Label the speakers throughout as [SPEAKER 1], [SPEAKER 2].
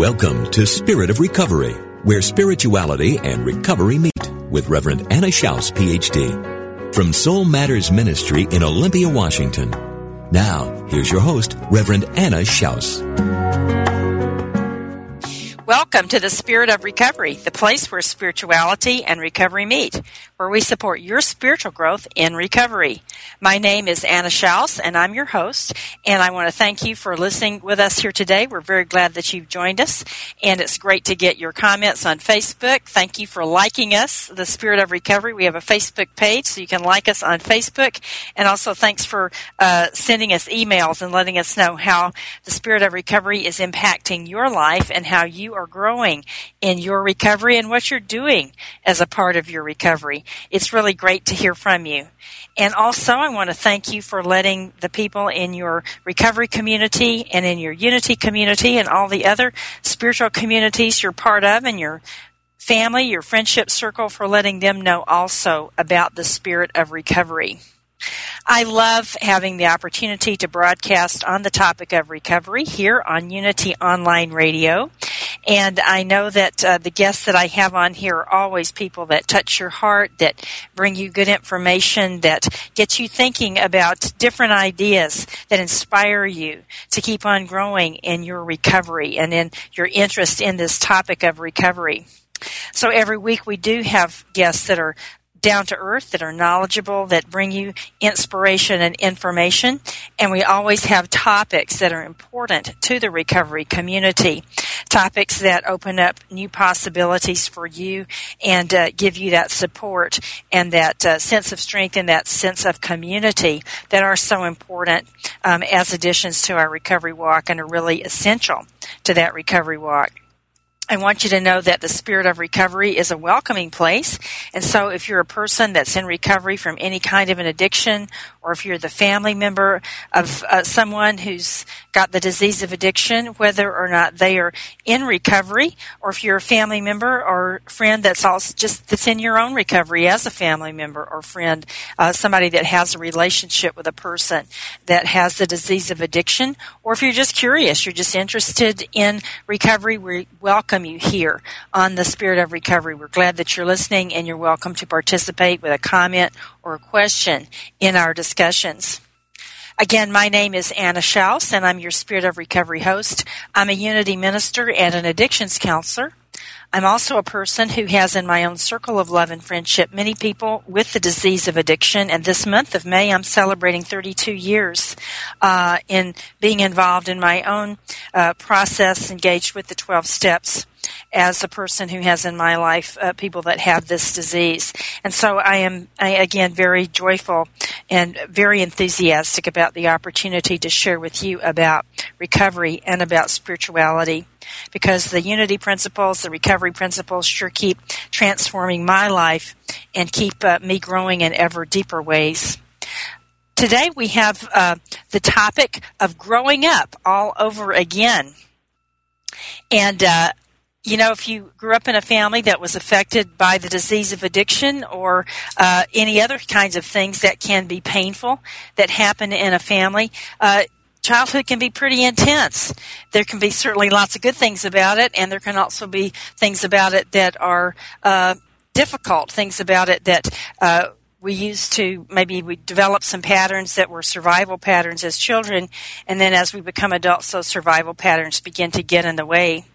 [SPEAKER 1] Welcome to Spirit of Recovery, where spirituality and recovery meet with Reverend Anna Schaus, PhD, from Soul Matters Ministry in Olympia, Washington. Now, here's your host, Reverend Anna Schaus.
[SPEAKER 2] Welcome to the Spirit of Recovery, the place where spirituality and recovery meet, where we support your spiritual growth in recovery. My name is Anna Schaus, and I'm your host, and I want to thank you for listening with us here today. We're very glad that you've joined us, and it's great to get your comments on Facebook. Thank you for liking us, the Spirit of Recovery. We have a Facebook page, so you can like us on Facebook, and also thanks for uh, sending us emails and letting us know how the Spirit of Recovery is impacting your life and how you are growing in your recovery and what you're doing as a part of your recovery. It's really great to hear from you. And also, I want to thank you for letting the people in your recovery community and in your unity community and all the other spiritual communities you're part of and your family, your friendship circle, for letting them know also about the spirit of recovery. I love having the opportunity to broadcast on the topic of recovery here on Unity Online Radio. And I know that uh, the guests that I have on here are always people that touch your heart, that bring you good information, that get you thinking about different ideas that inspire you to keep on growing in your recovery and in your interest in this topic of recovery. So every week we do have guests that are down to earth, that are knowledgeable, that bring you inspiration and information. And we always have topics that are important to the recovery community. Topics that open up new possibilities for you and uh, give you that support and that uh, sense of strength and that sense of community that are so important um, as additions to our recovery walk and are really essential to that recovery walk. I want you to know that the spirit of recovery is a welcoming place. And so if you're a person that's in recovery from any kind of an addiction, or if you're the family member of uh, someone who's got the disease of addiction, whether or not they are in recovery, or if you're a family member or friend that's also just that's in your own recovery as a family member or friend, uh, somebody that has a relationship with a person that has the disease of addiction, or if you're just curious, you're just interested in recovery, we welcome welcome you here on the Spirit of Recovery. We're glad that you're listening and you're welcome to participate with a comment or question in our discussions. Again, my name is Anna Schaus and I'm your Spirit of Recovery host. I'm a Unity minister and an addictions counselor. I'm also a person who has in my own circle of love and friendship many people with the disease of addiction. And this month of May, I'm celebrating 32 years uh, in being involved in my own uh, process, engaged with the 12 steps as a person who has in my life uh, people that have this disease. And so I am, I, again, very joyful and very enthusiastic about the opportunity to share with you about recovery and about spirituality because the unity principles, the recovery principles sure keep transforming my life and keep uh, me growing in ever deeper ways. Today we have uh, the topic of growing up all over again. And uh, you know, if you grew up in a family that was affected by the disease of addiction or uh, any other kinds of things that can be painful that happen in a family, uh, childhood can be pretty intense. There can be certainly lots of good things about it, and there can also be things about it that are uh, difficult, things about it that uh, we used to maybe we develop some patterns that were survival patterns as children, and then as we become adults, those survival patterns begin to get in the way.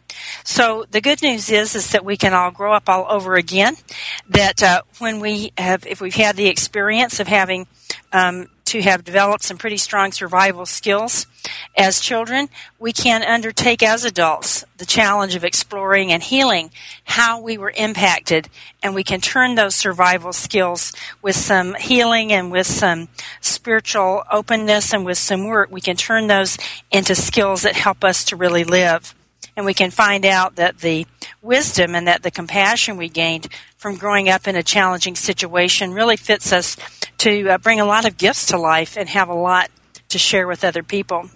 [SPEAKER 2] So the good news is is that we can all grow up all over again. That uh, when we have, if we've had the experience of having um, to have developed some pretty strong survival skills as children, we can undertake as adults the challenge of exploring and healing how we were impacted, and we can turn those survival skills with some healing and with some spiritual openness and with some work, we can turn those into skills that help us to really live. And we can find out that the wisdom and that the compassion we gained from growing up in a challenging situation really fits us to uh, bring a lot of gifts to life and have a lot to share with other people.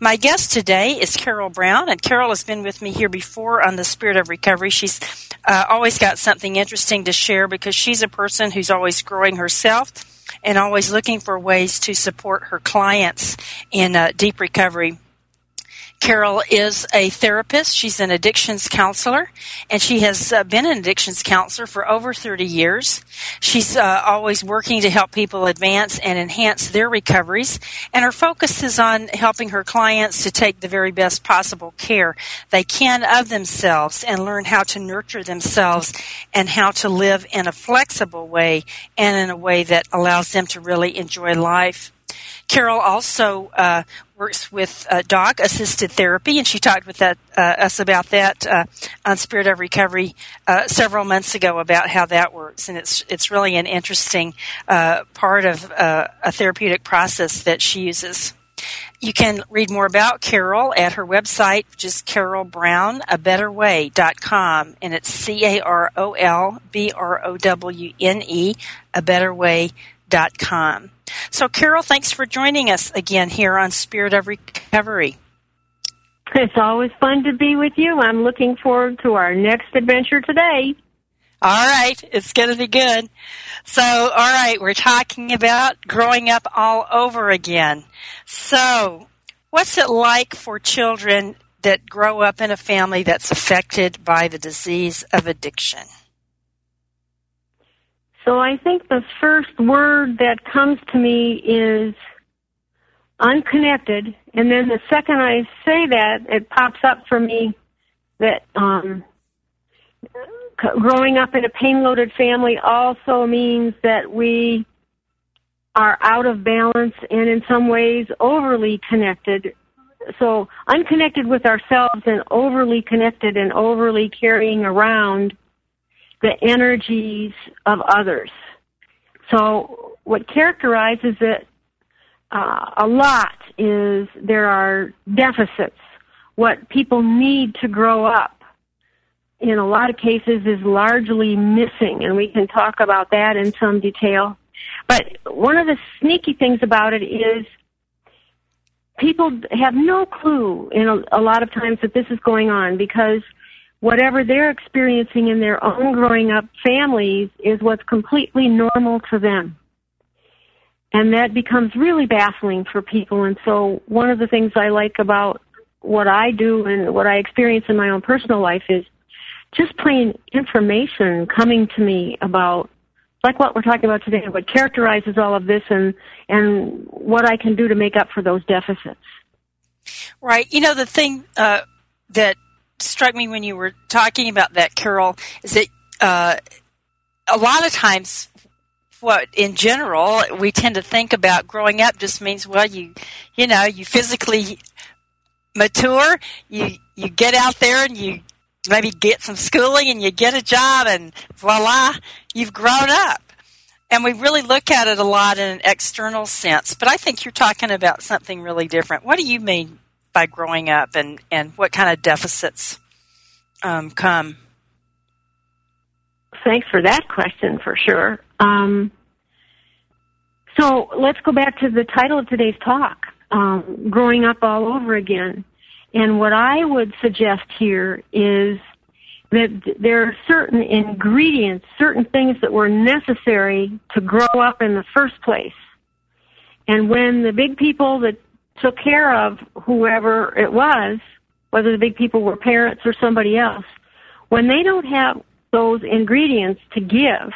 [SPEAKER 2] My guest today is Carol Brown, and Carol has been with me here before on the Spirit of Recovery. She's uh, always got something interesting to share because she's a person who's always growing herself and always looking for ways to support her clients in uh, deep recovery. Carol is a therapist. She's an addictions counselor, and she has uh, been an addictions counselor for over 30 years. She's uh, always working to help people advance and enhance their recoveries, and her focus is on helping her clients to take the very best possible care they can of themselves and learn how to nurture themselves and how to live in a flexible way and in a way that allows them to really enjoy life. Carol also uh, works with uh, dog assisted therapy, and she talked with that, uh, us about that uh, on Spirit of Recovery uh, several months ago about how that works, and it's it's really an interesting uh, part of uh, a therapeutic process that she uses. You can read more about Carol at her website, which is carolbrownabetterway.com, and it's C A R O L B R O W N E, a better Way dot way.com. So, Carol, thanks for joining us again here on Spirit of Recovery.
[SPEAKER 3] It's always fun to be with you. I'm looking forward to our next adventure today.
[SPEAKER 2] All right, it's going to be good. So, all right, we're talking about growing up all over again. So, what's it like for children that grow up in a family that's affected by the disease of addiction?
[SPEAKER 3] So I think the first word that comes to me is unconnected, and then the second I say that, it pops up for me that um, growing up in a pain-loaded family also means that we are out of balance and in some ways overly connected. So unconnected with ourselves and overly connected and overly carrying around the energies of others. So what characterizes it uh, a lot is there are deficits. What people need to grow up in a lot of cases is largely missing, and we can talk about that in some detail. But one of the sneaky things about it is people have no clue in a, a lot of times that this is going on because whatever they're experiencing in their own growing up families is what's completely normal to them. And that becomes really baffling for people. And so one of the things I like about what I do and what I experience in my own personal life is just plain information coming to me about like what we're talking about today, what characterizes all of this and and what I can do to make up for those deficits.
[SPEAKER 2] Right. You know the thing uh, that struck me when you were talking about that, Carol, is that uh, a lot of times, what in general we tend to think about growing up just means well, you you know, you physically mature, you you get out there and you maybe get some schooling and you get a job and voila, you've grown up. And we really look at it a lot in an external sense, but I think you're talking about something really different. What do you mean by growing up and, and what kind of deficits um, come?
[SPEAKER 3] Thanks for that question for sure. Um, so let's go back to the title of today's talk, um, Growing Up All Over Again. And what I would suggest here is that there are certain ingredients, certain things that were necessary to grow up in the first place. And when the big people that took care of whoever it was, whether the big people were parents or somebody else, when they don't have those ingredients to give,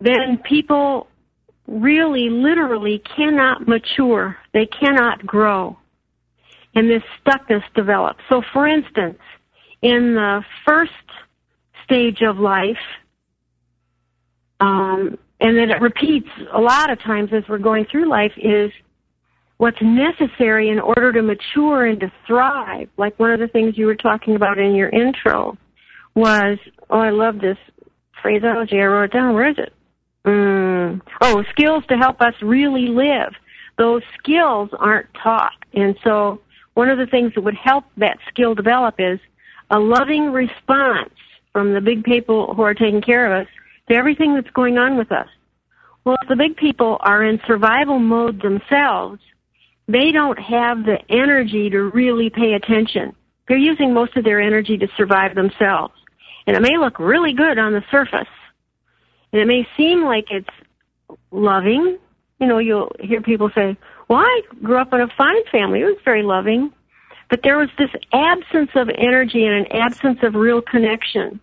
[SPEAKER 3] then people really literally cannot mature. They cannot grow. And this stuckness develops. So for instance, in the first stage of life, um, and then it repeats a lot of times as we're going through life is what's necessary in order to mature and to thrive. Like one of the things you were talking about in your intro was, oh, I love this phraseology. I wrote it down. Where is it? Mm. Oh, skills to help us really live. Those skills aren't taught. And so one of the things that would help that skill develop is a loving response from the big people who are taking care of us to everything that's going on with us. Well, if the big people are in survival mode themselves, they don't have the energy to really pay attention. They're using most of their energy to survive themselves. And it may look really good on the surface. And it may seem like it's loving. You know, you'll hear people say, well, I grew up in a fine family. It was very loving. But there was this absence of energy and an absence of real connection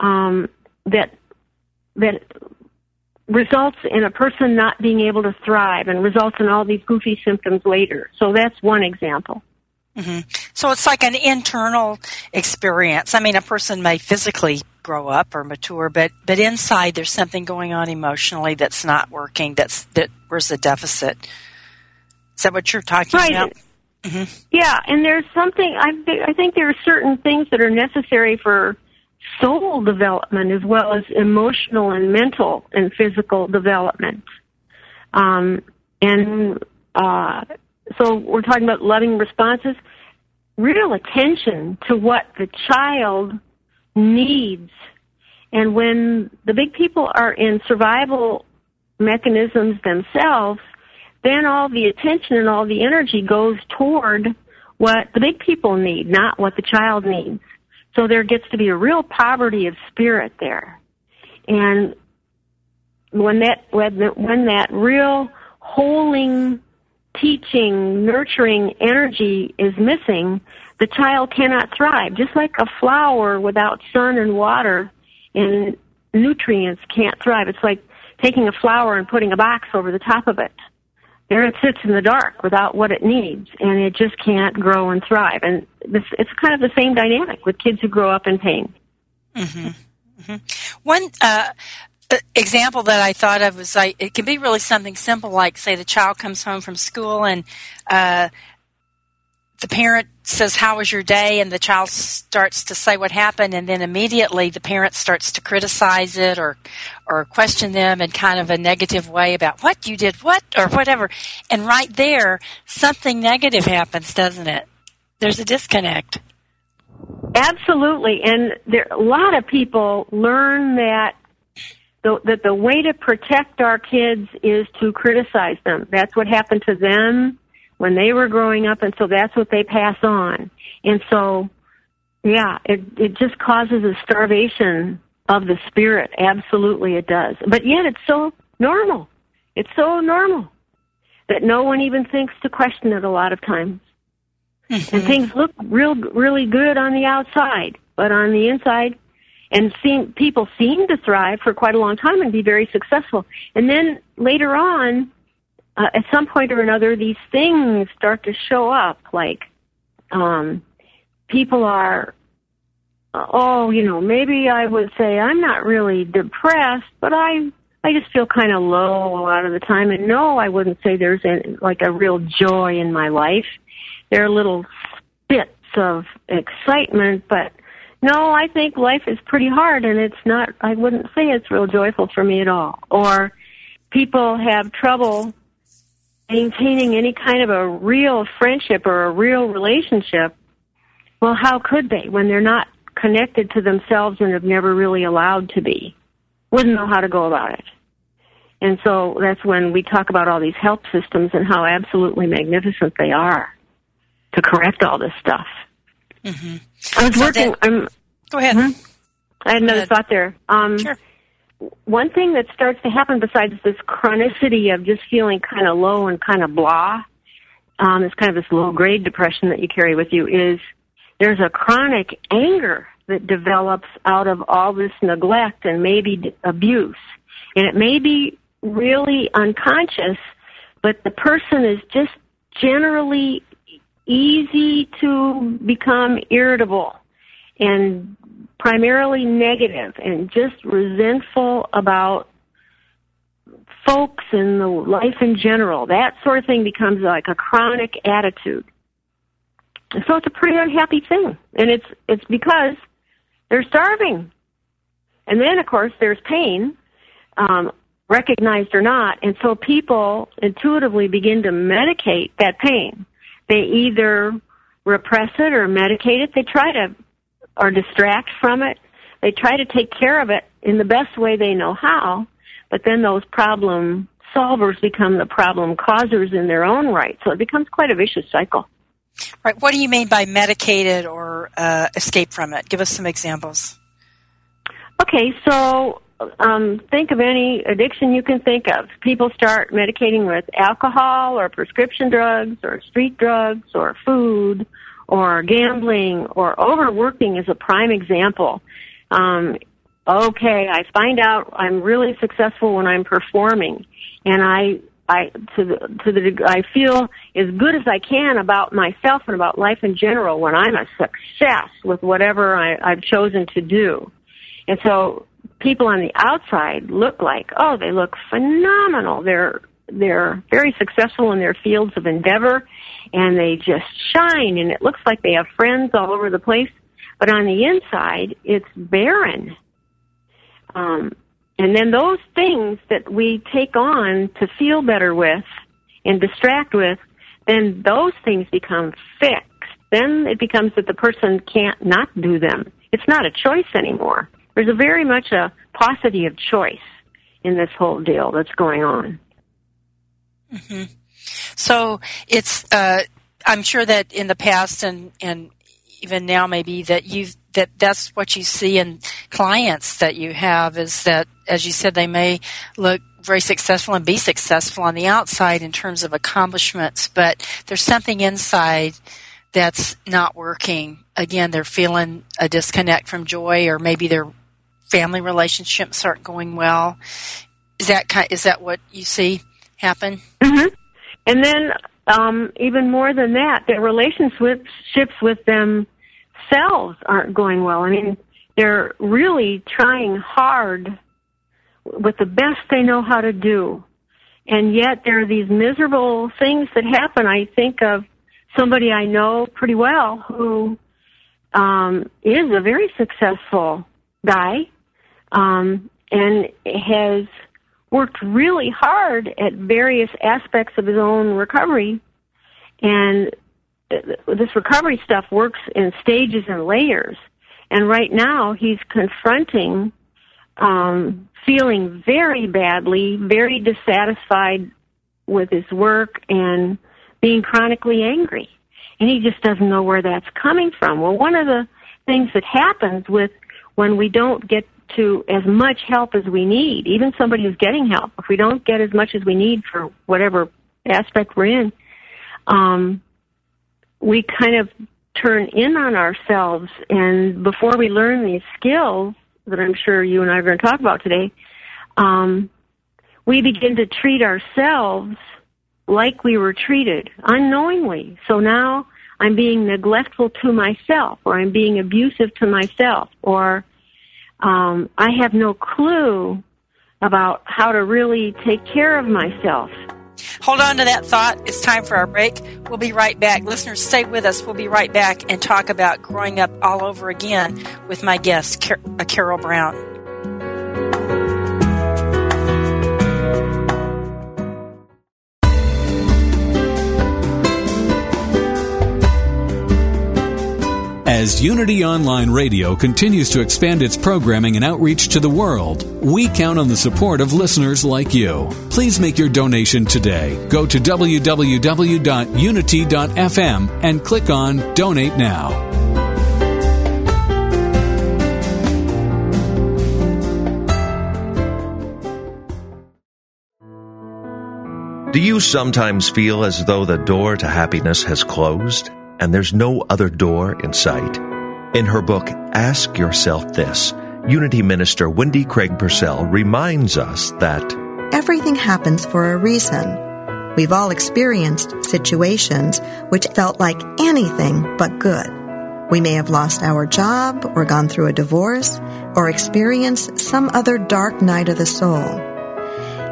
[SPEAKER 3] um, that that results in a person not being able to thrive and results in all these goofy symptoms later. So that's one example.
[SPEAKER 2] Mm-hmm. So it's like an internal experience. I mean, a person may physically grow up or mature, but but inside there's something going on emotionally that's not working. That's that where's the deficit? Is that what you're talking
[SPEAKER 3] right.
[SPEAKER 2] about?
[SPEAKER 3] Mm-hmm. Yeah, and there's something I I think there are certain things that are necessary for soul development as well as emotional and mental and physical development. Um, and uh, so we're talking about loving responses, real attention to what the child needs. And when the big people are in survival mechanisms themselves, then all the attention and all the energy goes toward what the big people need, not what the child needs. So there gets to be a real poverty of spirit there. And when that, when, when that real holding, teaching, nurturing energy is missing, the child cannot thrive. Just like a flower without sun and water and nutrients can't thrive. It's like taking a flower and putting a box over the top of it there it sits in the dark without what it needs, and it just can't grow and thrive. And this, it's kind of the same dynamic with kids who grow up in pain.
[SPEAKER 2] Mm-hmm. Mm-hmm. One uh, example that I thought of was like it can be really something simple, like say the child comes home from school and uh, the parent says, How was your day? And the child starts to say what happened, and then immediately the parent starts to criticize it or, or question them in kind of a negative way about what you did, what, or whatever. And right there, something negative happens, doesn't it? There's a disconnect.
[SPEAKER 3] Absolutely. And there, a lot of people learn that the, that the way to protect our kids is to criticize them. That's what happened to them when they were growing up, and so that's what they pass on. And so, yeah, it it just causes a starvation of the spirit. Absolutely, it does. But yet, it's so normal. It's so normal that no one even thinks to question it a lot of times. Mm-hmm. And things look real, really good on the outside, but on the inside, and seem, people seem to thrive for quite a long time and be very successful. And then later on, uh, at some point or another, these things start to show up. Like, um, people are, uh, oh, you know, maybe I would say I'm not really depressed, but I, I just feel kind of low a lot of the time. And no, I wouldn't say there's a, like a real joy in my life. There are little bits of excitement, but no, I think life is pretty hard and it's not, I wouldn't say it's real joyful for me at all. Or people have trouble maintaining any kind of a real friendship or a real relationship, well, how could they when they're not connected to themselves and have never really allowed to be? Wouldn't know how to go about it. And so that's when we talk about all these help systems and how absolutely magnificent they are to correct all this stuff. Mm-hmm. I was so working.
[SPEAKER 2] That, go ahead.
[SPEAKER 3] Hmm? I had another thought there. Um,
[SPEAKER 2] sure
[SPEAKER 3] one thing that starts to happen besides this chronicity of just feeling kind of low and kind of blah, um, it's kind of this low grade depression that you carry with you is there's a chronic anger that develops out of all this neglect and maybe abuse. And it may be really unconscious, but the person is just generally easy to become irritable and primarily negative and just resentful about folks and the life in general. That sort of thing becomes like a chronic attitude. And so it's a pretty unhappy thing. And it's it's because they're starving. And then of course there's pain, um, recognized or not, and so people intuitively begin to medicate that pain. They either repress it or medicate it. They try to or distract from it. They try to take care of it in the best way they know how, but then those problem solvers become the problem causers in their own right. So it becomes quite a vicious cycle.
[SPEAKER 2] Right. What do you mean by medicated or uh, escape from it? Give us some examples.
[SPEAKER 3] Okay, so um, think of any addiction you can think of. People start medicating with alcohol or prescription drugs or street drugs or food or gambling or overworking is a prime example. Um, okay, I find out I'm really successful when I'm performing, and I I to the to the I feel as good as I can about myself and about life in general when I'm a success with whatever I, I've chosen to do, and so people on the outside look like oh they look phenomenal. They're they're very successful in their fields of endeavor and they just shine and it looks like they have friends all over the place. But on the inside it's barren. Um, and then those things that we take on to feel better with and distract with then those things become fixed. Then it becomes that the person can't not do them. It's not a choice anymore. There's a very much a paucity of choice in this whole deal that's going on.
[SPEAKER 2] Mm-hmm. So it's, uh, I'm sure that in the past and, and even now maybe that you've, that that's what you see in clients that you have is that, as you said, they may look very successful and be successful on the outside in terms of accomplishments, but there's something inside that's not working. Again, they're feeling a disconnect from joy or maybe their family relationships aren't going well. Is that kind, is that what you see? happen.
[SPEAKER 3] Mm-hmm. And then, um, even more than that, their relationships with themselves aren't going well. I mean, they're really trying hard with the best they know how to do. And yet there are these miserable things that happen. I think of somebody I know pretty well who um, is a very successful guy um, and has worked really hard at various aspects of his own recovery. And this recovery stuff works in stages and layers. And right now he's confronting um, feeling very badly, very dissatisfied with his work and being chronically angry. And he just doesn't know where that's coming from. Well, one of the things that happens with when we don't get to as much help as we need, even somebody who's getting help, if we don't get as much as we need for whatever aspect we're in, um, we kind of turn in on ourselves. And before we learn these skills that I'm sure you and I are going to talk about today, um, we begin to treat ourselves like we were treated unknowingly. So now I'm being neglectful to myself, or I'm being abusive to myself, or um, I have no clue about how to really take care of myself.
[SPEAKER 2] Hold on to that thought. It's time for our break. We'll be right back. Listeners, stay with us. We'll be right back and talk about growing up all over again with my guest, Car- uh, Carol Brown.
[SPEAKER 4] As Unity Online Radio continues to expand its programming and outreach to the world, we count on the support of listeners like you. Please make your donation today. Go to www.unity.fm and click on Donate Now.
[SPEAKER 5] Do you sometimes feel as though the door to happiness has closed? And there's no other door in sight. In her book, Ask Yourself This, Unity Minister Wendy Craig Purcell reminds us that
[SPEAKER 6] everything happens for a reason. We've all experienced situations which felt like anything but good. We may have lost our job or gone through a divorce or experienced some other dark night of the soul.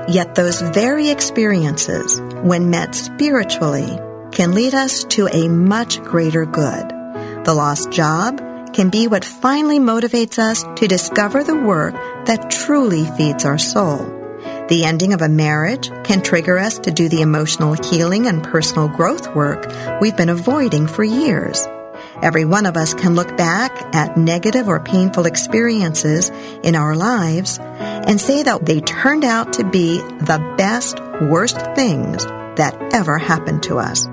[SPEAKER 6] Yet those very experiences, when met spiritually, can lead us to a much greater good. The lost job can be what finally motivates us to discover the work that truly feeds our soul. The ending of a marriage can trigger us to do the emotional healing and personal growth work we've been avoiding for years. Every one of us can look back at negative or painful experiences in our lives and say that they turned out to be the best, worst things that ever happened to us.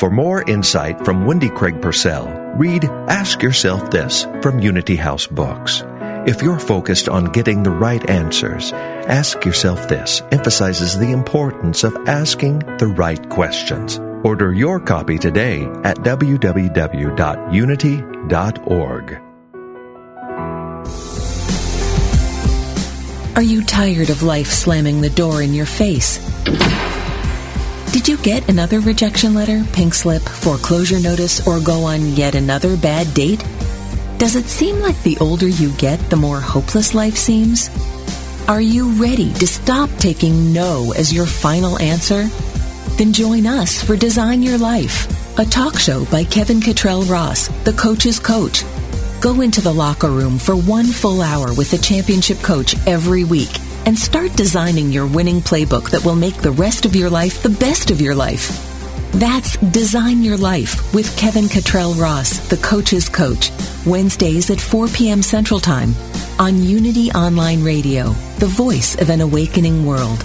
[SPEAKER 5] For more insight from Wendy Craig Purcell, read Ask Yourself This from Unity House Books. If you're focused on getting the right answers, Ask Yourself This emphasizes the importance of asking the right questions. Order your copy today at www.unity.org.
[SPEAKER 7] Are you tired of life slamming the door in your face? Did you get another rejection letter, pink slip, foreclosure notice, or go on yet another bad date? Does it seem like the older you get, the more hopeless life seems? Are you ready to stop taking no as your final answer? Then join us for Design Your Life, a talk show by Kevin Cottrell Ross, the coach's coach. Go into the locker room for one full hour with the championship coach every week and start designing your winning playbook that will make the rest of your life the best of your life. That's Design Your Life with Kevin Cottrell Ross, the coach's coach, Wednesdays at 4 p.m. Central Time on Unity Online Radio, the voice of an awakening world.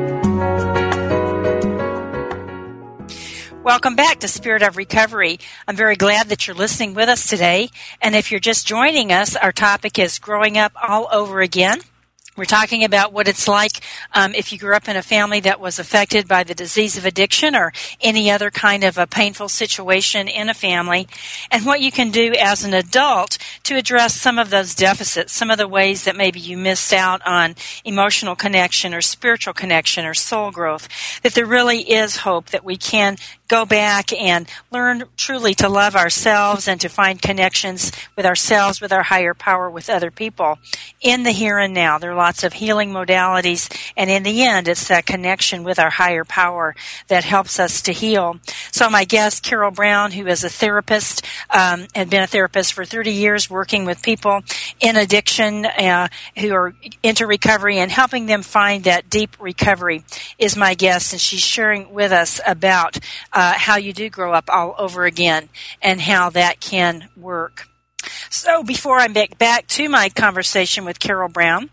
[SPEAKER 2] Welcome back to Spirit of Recovery. I'm very glad that you're listening with us today. And if you're just joining us, our topic is growing up all over again. We're talking about what it's like um, if you grew up in a family that was affected by the disease of addiction or any other kind of a painful situation in a family, and what you can do as an adult to address some of those deficits, some of the ways that maybe you missed out on emotional connection or spiritual connection or soul growth. That there really is hope that we can go back and learn truly to love ourselves and to find connections with ourselves, with our higher power, with other people in the here and now. There are lots of healing modalities, and in the end, it's that connection with our higher power that helps us to heal. So, my guest, Carol Brown, who is a therapist, um, had been a therapist for 30 years, working with people in addiction uh, who are into recovery and helping them find that deep recovery, is my guest, and she's sharing with us about. Uh, uh, how you do grow up all over again and how that can work. So before I get back to my conversation with Carol Brown,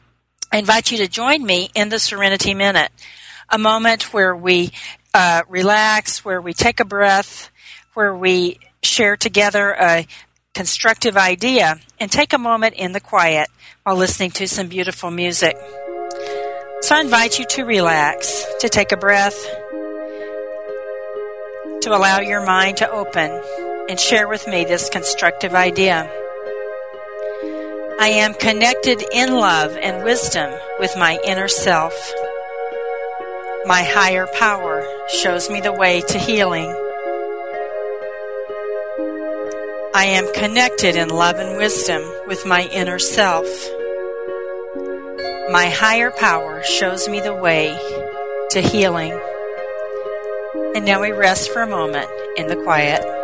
[SPEAKER 2] I invite you to join me in the Serenity Minute, a moment where we uh, relax, where we take a breath, where we share together a constructive idea, and take a moment in the quiet while listening to some beautiful music. So I invite you to relax, to take a breath, to allow your mind to open and share with me this constructive idea. I am connected in love and wisdom with my inner self. My higher power shows me the way to healing. I am connected in love and wisdom with my inner self. My higher power shows me the way to healing. And now we rest for a moment in the quiet.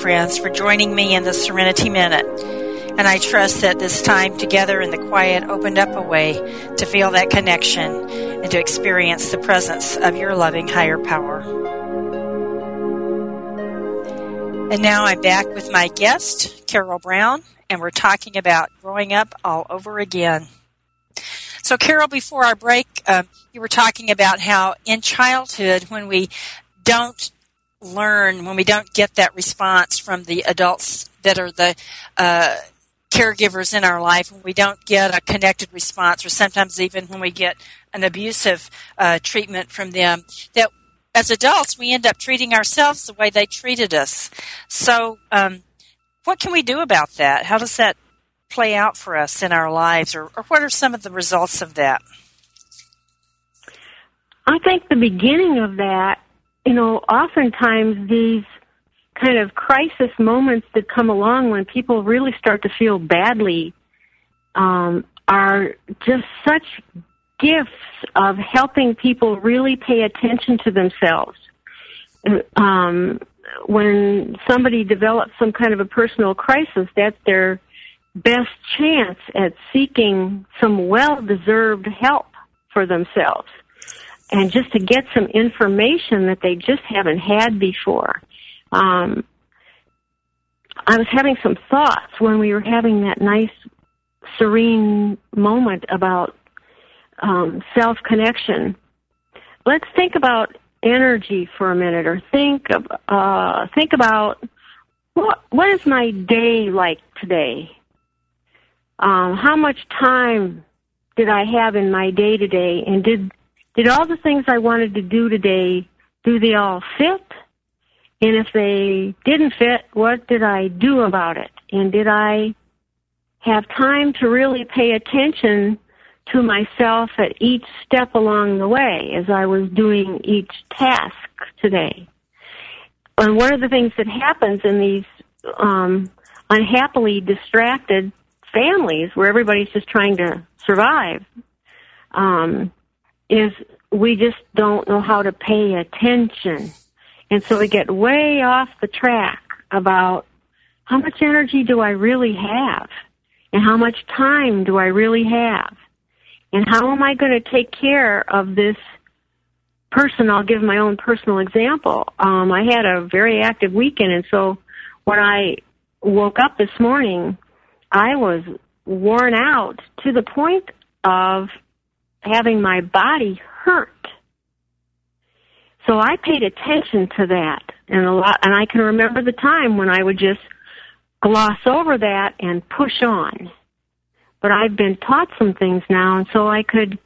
[SPEAKER 2] Friends, for joining me in the Serenity Minute. And I trust that this time together in the quiet opened up a way to feel that connection and to experience the presence of your loving higher power. And now I'm back with my guest, Carol Brown, and we're talking about growing up all over again. So, Carol, before our break, uh, you were talking about how in childhood, when we don't learn, when we don't get that response from the adults that are the uh, caregivers in our life, when we don't get a connected response, or sometimes even when we get an abusive uh, treatment from them, that as adults we end up treating ourselves the way they treated us. So, um, what can we do about that? How does that play out for us in our lives, or, or what are some of the results of that?
[SPEAKER 3] I think the beginning of that, you know, oftentimes these kind of crisis moments that come along when people really start to feel badly um, are just such gifts of helping people really pay attention to themselves. Um, when somebody develops some kind of a personal crisis, that's their best chance at seeking some well-deserved help for themselves and just to get some information that they just haven't had before. Um, I was having some thoughts when we were having that nice, serene moment about um, self connection. Let's think about energy for a minute, or think of uh, think about what what is my day like today? Um, how much time did I have in my day today, and did did all the things I wanted to do today do they all fit? And if they didn't fit, what did I do about it? And did I have time to really pay attention to myself at each step along the way as I was doing each task today? And one of the things that happens in these um, unhappily distracted families where everybody's just trying to survive um, is we just don't know how to pay attention. And so we get way off the track about how much energy do I really have? And how much time do I really have? And how am I going to take care of this person? I'll give my own personal example. Um, I had a very active weekend, and so when I woke up this morning, I was worn out to the point of having my body hurt. So I paid attention to that and a lot and I can remember the time when I would just gloss over that and push on. But I've been taught some things now and so I could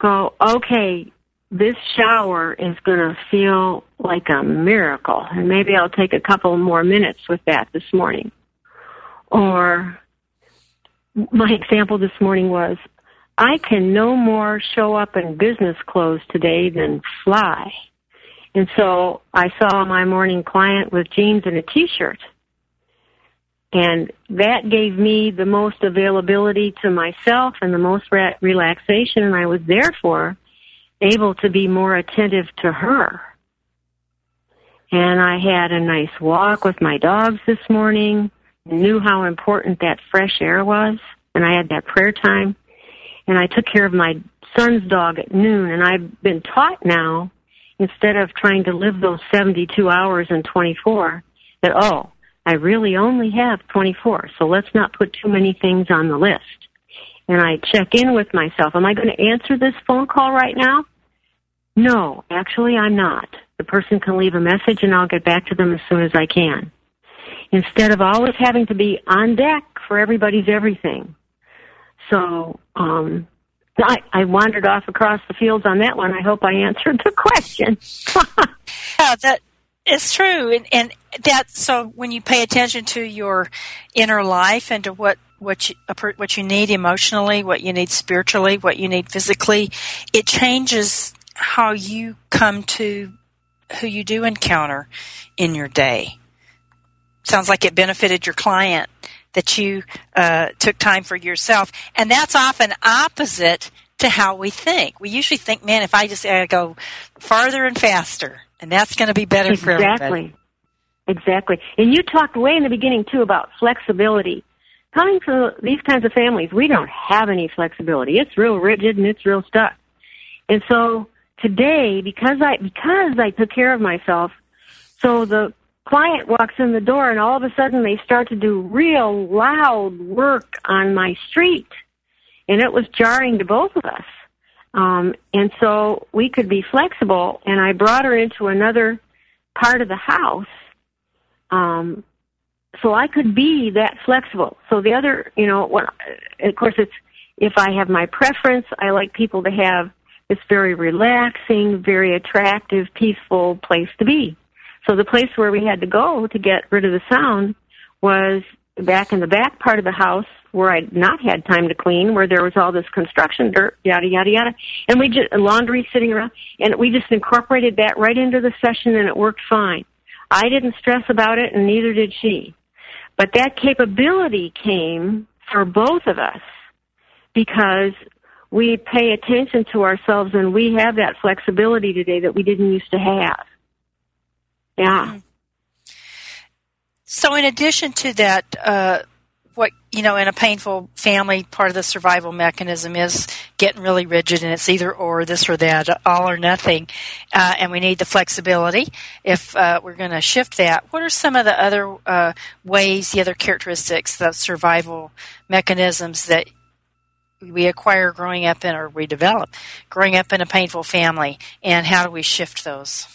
[SPEAKER 3] go, okay, this shower is going to feel like a miracle and maybe I'll take a couple more minutes with that this morning. Or my example this morning was I can no more show up in business clothes today than fly. And so I saw my morning client with jeans and a t-shirt. And that gave me the most availability to myself and the most re- relaxation and I was therefore able to be more attentive to her. And I had a nice walk with my dogs this morning knew how important that fresh air was, and I had that prayer time. And I took care of my son's dog at noon, and I've been taught now, instead of trying to live those 72 hours in 24, that, oh, I really only have 24, so let's not put too many things on the list. And I check in with myself. Am I going to answer this phone call right now? No, actually I'm not. The person can leave a message and I'll get back to them as soon as I can instead of always having to be on deck for everybody's everything. So, um, I, I wandered off across the fields on that one. I hope I answered the question.
[SPEAKER 2] yeah, that is true, and, and that so when you pay attention to your inner life and to what what you what you need emotionally, what you need spiritually, what you need physically, it changes how you come to who you do encounter in your day sounds like it benefited your client that you uh, took time for yourself. And that's often opposite to how we think. We usually think, man, if I just uh, go farther and faster, and that's going to be better
[SPEAKER 3] exactly.
[SPEAKER 2] for everybody. Exactly.
[SPEAKER 3] Exactly. And you talked way in the beginning too about flexibility. Coming from these kinds of families, we don't have any flexibility. It's real rigid and it's real stuck. And so today, because I because I took care of myself, so the client walks in the door and all of a sudden they start to do real loud work on my street, and it was jarring to both of us. Um, and so we could be flexible, and I brought her into another part of the house um, so I could be that flexible. So the other, you know, what, of course, it's if I have my preference, I like people to have this very relaxing, very attractive, peaceful place to be. So the place where we had to go to get rid of the sound was back in the back part of the house where I'd not had time to clean, where there was all this construction dirt, yada yada yada, and we just laundry sitting around, and we just incorporated that right into the session, and it worked fine. I didn't stress about it, and neither did she. But that capability came for both of us because we pay attention to ourselves and we have that flexibility today that we didn't used to have. Yeah. Mm-hmm.
[SPEAKER 2] So, in addition to that, uh, what you know in a painful family part of the survival mechanism is getting really rigid and it's either or this or that all or nothing uh, and we need the flexibility if uh, we're going to shift that what are some of the other uh, ways the other characteristics the survival mechanisms that we acquire growing up in or we develop growing up in a painful family and how do we shift those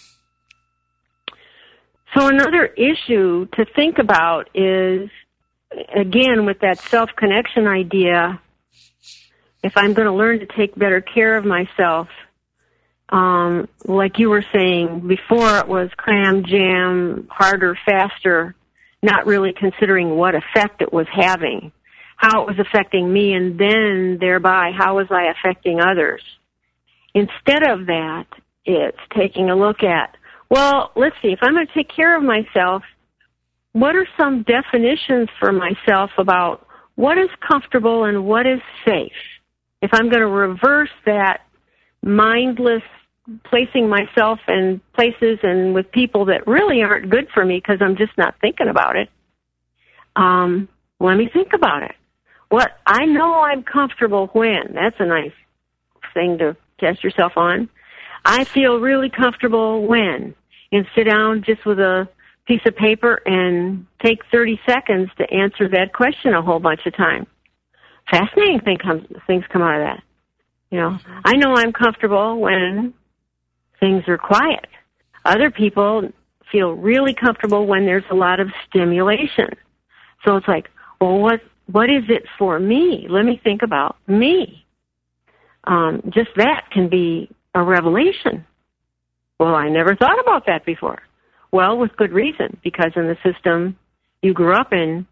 [SPEAKER 3] so another issue to think about is again, with that self connection idea, if I'm going to learn to take better care of myself, um, like you were saying before, it was cram, jam, harder, faster, not really considering what effect it was having, how it was affecting me, and then thereby how was I affecting others. Instead of that, it's taking a look at, well, let's see, if I'm going to take care of myself, what are some definitions for myself about what is comfortable and what is safe? If I'm going to reverse that mindless placing myself in places and with people that really aren't good for me because I'm just not thinking about it, um, let me think about it. What I know I'm comfortable when. That's a nice thing to test yourself on. I feel really comfortable when. And sit down just with a piece of paper and take 30 seconds to answer that question a whole bunch of times. Fascinating thing comes, things come out of that. You know. I know I'm comfortable when things are quiet. Other people feel really comfortable when there's a lot of stimulation. So it's like, well, what what is it for me? Let me think about me. Um, just that can be a revelation. Well, I never thought about that before. Well, with good reason, because in the system you grew up in,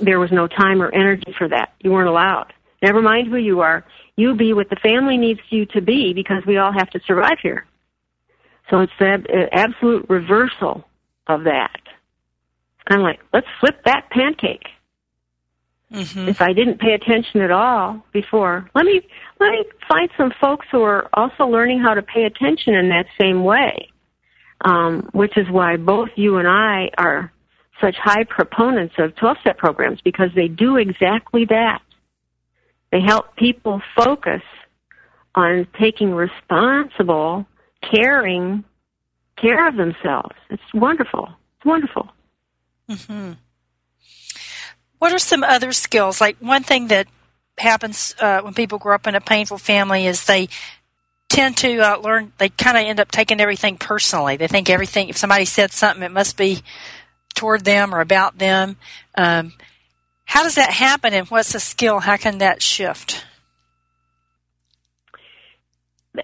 [SPEAKER 3] there was no time or energy for that. You weren't allowed. Never mind who you are. You be what the family needs you to be because we all have to survive here. So it's the uh, absolute reversal of that. It's kind of like, let's flip that pancake. Mm-hmm. If I didn't pay attention at all before, let me let me find some folks who are also learning how to pay attention in that same way um, which is why both you and I are such high proponents of 12 step programs because they do exactly that. They help people focus on taking responsible, caring care of themselves. It's wonderful. It's wonderful.
[SPEAKER 2] Mm-hmm. What are some other skills? Like one thing that happens uh, when people grow up in a painful family is they tend to uh, learn, they kind of end up taking everything personally. They think everything, if somebody said something, it must be toward them or about them. Um, how does that happen and what's the skill? How can that shift?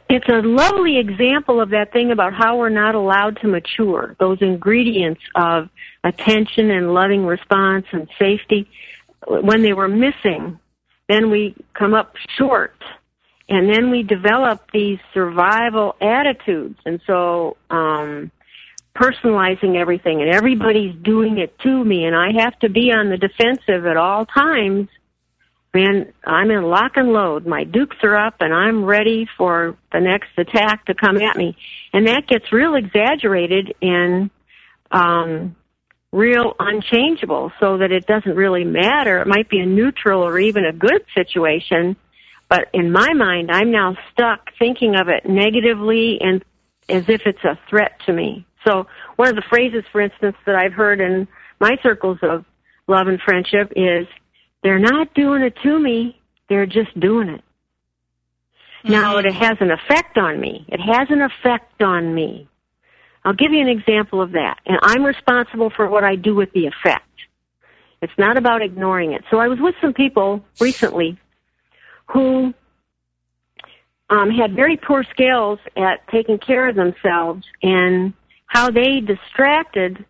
[SPEAKER 3] It's a lovely example of that thing about how we're not allowed to mature. Those ingredients of attention and loving response and safety, when they were missing, then we come up short. And then we develop these survival attitudes. And so um personalizing everything and everybody's doing it to me. And I have to be on the defensive at all times. Man I'm in lock and load. My dukes are up and I'm ready for the next attack to come at me. And that gets real exaggerated in um real unchangeable so that it doesn't really matter. It might be a neutral or even a good situation, but in my mind, I'm now stuck thinking of it negatively and as if it's a threat to me. So one of the phrases, for instance, that I've heard in my circles of love and friendship is, they're not doing it to me, they're just doing it. Mm-hmm. Now it has an effect on me. It has an effect on me. I'll give you an example of that. And I'm responsible for what I do with the effect. It's not about ignoring it. So I was with some people recently who um, had very poor skills at taking care of themselves and how they distracted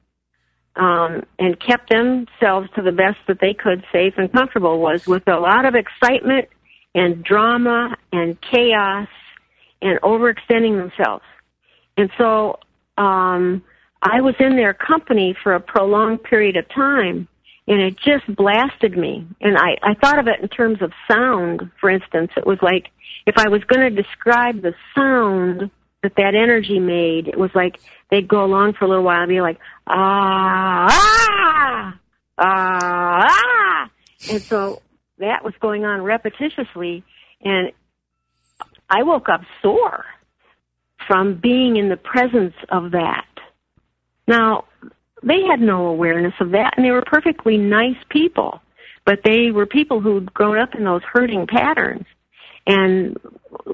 [SPEAKER 3] um, and kept themselves to the best that they could, safe and comfortable, was with a lot of excitement and drama and chaos and overextending themselves. And so um, I was in their company for a prolonged period of time, and it just blasted me. And I, I thought of it in terms of sound, for instance. It was like if I was going to describe the sound that that energy made, it was like they'd go along for a little while and be like, ah, ah, ah, ah. And so that was going on repetitiously, and I woke up sore from being in the presence of that. Now, they had no awareness of that, and they were perfectly nice people, but they were people who'd grown up in those hurting patterns. And,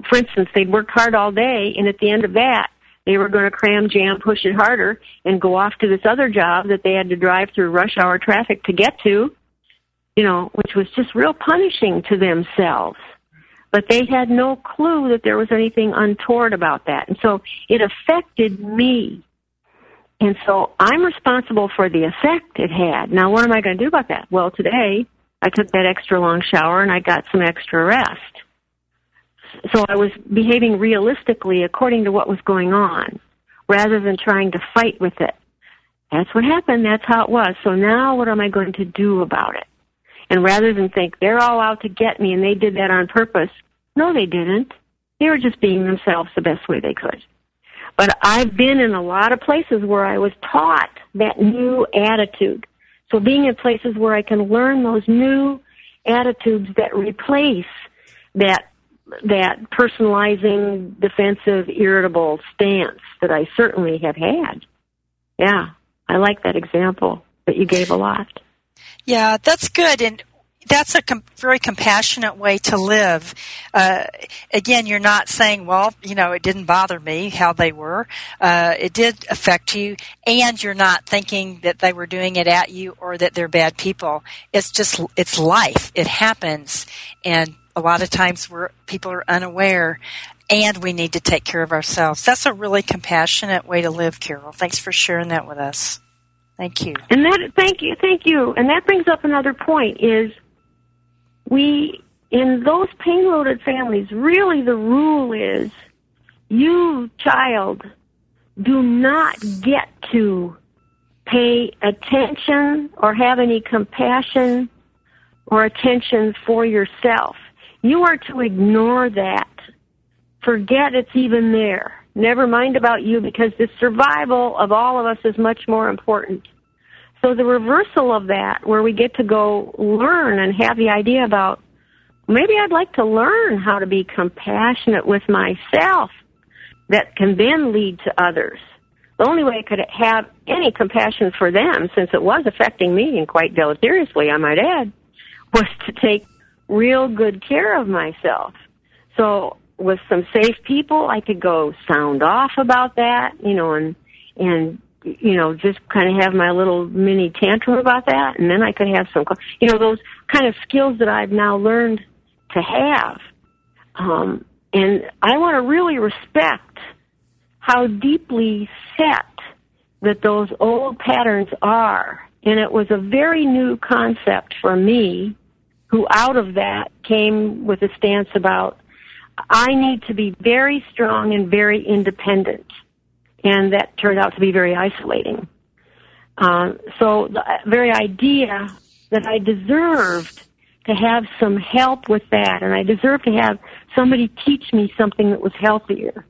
[SPEAKER 3] for instance, they'd worked hard all day, and at the end of that, they were going to cram, jam, push it harder, and go off to this other job that they had to drive through rush hour traffic to get to, you know, which was just real punishing to themselves. But they had no clue that there was anything untoward about that. And so it affected me. And so I'm responsible for the effect it had. Now, what am I going to do about that? Well, today I took that extra long shower and I got some extra rest. So I was behaving realistically according to what was going on rather than trying to fight with it. That's what happened. That's how it was. So now what am I going to do about it? And rather than think they're all out to get me and they did that on purpose, no, they didn't. They were just being themselves the best way they could. But I've been in a lot of places where I was taught that new attitude. So being in places where I can learn those new attitudes that replace that that personalizing, defensive, irritable stance that I certainly have had. Yeah, I like that example that you gave a lot.
[SPEAKER 2] Yeah, that's good. And that's a com- very compassionate way to live. Uh, again, you're not saying, well, you know, it didn't bother me how they were. Uh, it did affect you, and you're not thinking that they were doing it at you or that they're bad people. It's just, it's life. It happens, and a lot of times where people are unaware and we need to take care of ourselves. That's a really compassionate way to live, Carol. Thanks for sharing that with us. Thank you.
[SPEAKER 3] And that thank you, thank you. And that brings up another point is we in those pain loaded families, really the rule is you child do not get to pay attention or have any compassion or attention for yourself. You are to ignore that. Forget it's even there. Never mind about you because the survival of all of us is much more important. So the reversal of that, where we get to go learn and have the idea about maybe I'd like to learn how to be compassionate with myself that can then lead to others. The only way I could have any compassion for them, since it was affecting me and quite deleteriously, I might add, was to take real good care of myself. So with some safe people, I could go sound off about that, you know, and, and, you know, just kind of have my little mini tantrum about that. And then I could have some, you know, those kind of skills that I've now learned to have. Um, and I want to really respect how deeply set that those old patterns are. And it was a very new concept for me who out of that came with a stance about I need to be very strong and very independent. And that turned out to be very isolating. Um, so the very idea that I deserved to have some help with that and I deserved to have somebody teach me something that was healthier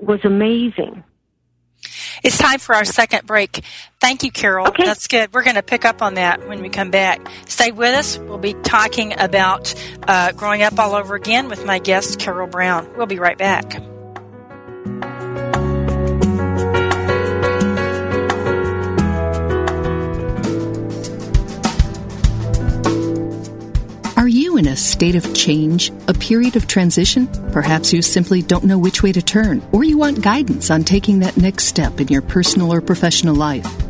[SPEAKER 3] was amazing.
[SPEAKER 2] It's time for our second break. Thank you, Carol.
[SPEAKER 3] Okay.
[SPEAKER 2] That's good. We're going to pick up on that when we come back. Stay with us. We'll be talking about uh, growing up all over again with my guest, Carol Browne. We'll be right back.
[SPEAKER 8] In a state of change, a period of transition? Perhaps you simply don't know which way to turn, or you want guidance on taking that next step in your personal or professional life.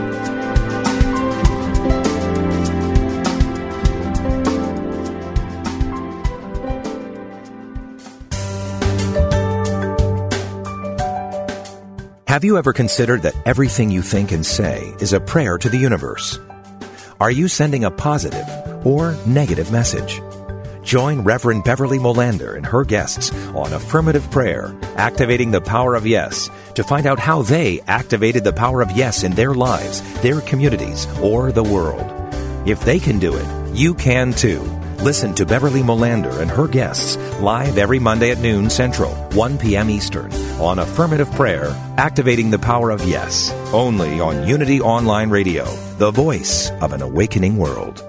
[SPEAKER 9] Have you ever considered that everything you think and say is a prayer to the universe? Are you sending a positive or negative message? Join Reverend Beverly Molander and her guests on Affirmative Prayer, Activating the Power of Yes, to find out how they activated the power of yes in their lives, their communities, or the world. If they can do it, you can too. Listen to Beverly Molander and her guests live every Monday at noon Central, 1 p.m. Eastern on Affirmative Prayer, Activating the Power of Yes, only on Unity Online Radio, the voice of an awakening world.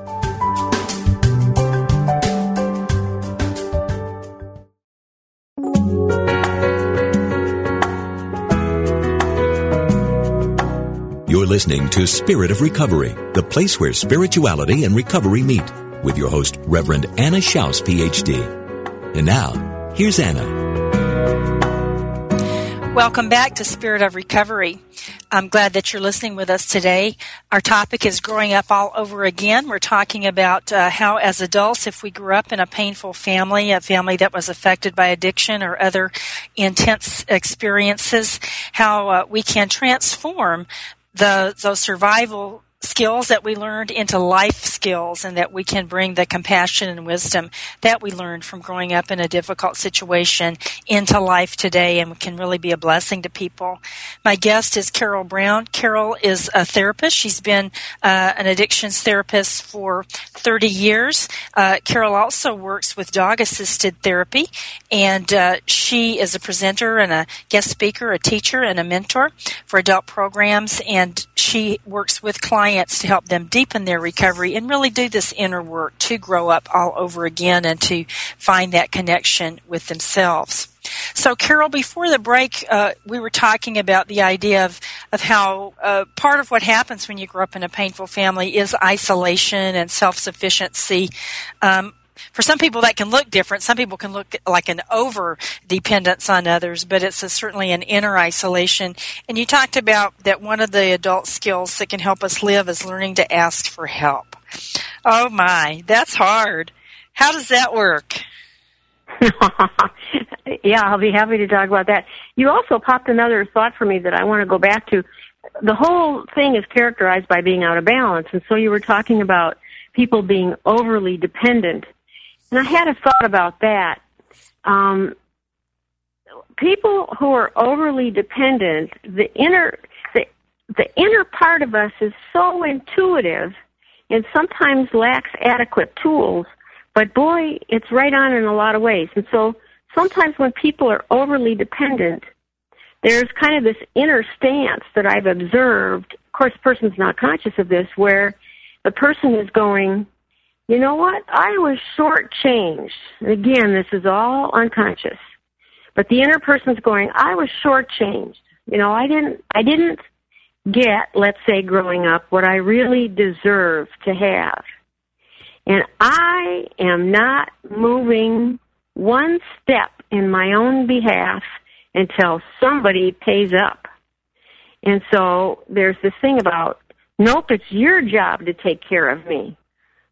[SPEAKER 1] You're listening to Spirit of Recovery, the place where spirituality and recovery meet, with your host, Reverend Anna Schaus, PhD. And now, here's Anna.
[SPEAKER 2] Welcome back to Spirit of Recovery. I'm glad that you're listening with us today. Our topic is growing up all over again. We're talking about uh, how, as adults, if we grew up in a painful family, a family that was affected by addiction or other intense experiences, how uh, we can transform the those survival skills that we learned into life skills and that we can bring the compassion and wisdom that we learned from growing up in a difficult situation into life today and can really be a blessing to people. My guest is Carol Browne. Carol is a therapist. She's been uh, an addictions therapist for 30 years. Uh, Carol also works with dog assisted therapy and uh, she is a presenter and a guest speaker, a teacher and a mentor for adult programs and she works with clients to help them deepen their recovery and really do this inner work to grow up all over again and to find that connection with themselves. So, Carol, before the break, uh, we were talking about the idea of, of how uh, part of what happens when you grow up in a painful family is isolation and self sufficiency. Um, for some people that can look different. Some people can look like an over dependence on others, but it's a, certainly an inner isolation. And you talked about that one of the adult skills that can help us live is learning to ask for help. Oh my, that's hard. How does that work?
[SPEAKER 3] yeah, I'll be happy to talk about that. You also popped another thought for me that I want to go back to. The whole thing is characterized by being out of balance, and so you were talking about people being overly dependent and I had a thought about that. Um, people who are overly dependent, the inner, the, the inner part of us is so intuitive and sometimes lacks adequate tools, but boy, it's right on in a lot of ways. And so sometimes when people are overly dependent, there's kind of this inner stance that I've observed. Of course, the person's not conscious of this, where the person is going, you know what? I was shortchanged. Again, this is all unconscious. But the inner person's going, I was shortchanged. You know, I didn't, I didn't get, let's say growing up, what I really deserve to have. And I am not moving one step in my own behalf until somebody pays up. And so there's this thing about, nope, it's your job to take care of me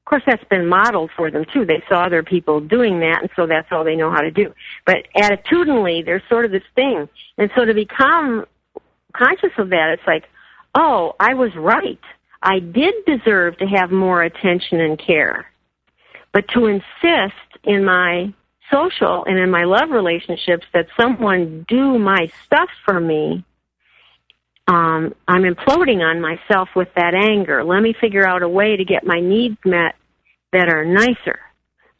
[SPEAKER 3] course, that's been modeled for them too. They saw other people doing that, and so that's all they know how to do. But attitudinally, there's sort of this thing, and so to become conscious of that, it's like, oh, I was right. I did deserve to have more attention and care. But to insist in my social and in my love relationships that someone do my stuff for me, um, I'm imploding on myself with that anger. Let me figure out a way to get my needs met that are nicer.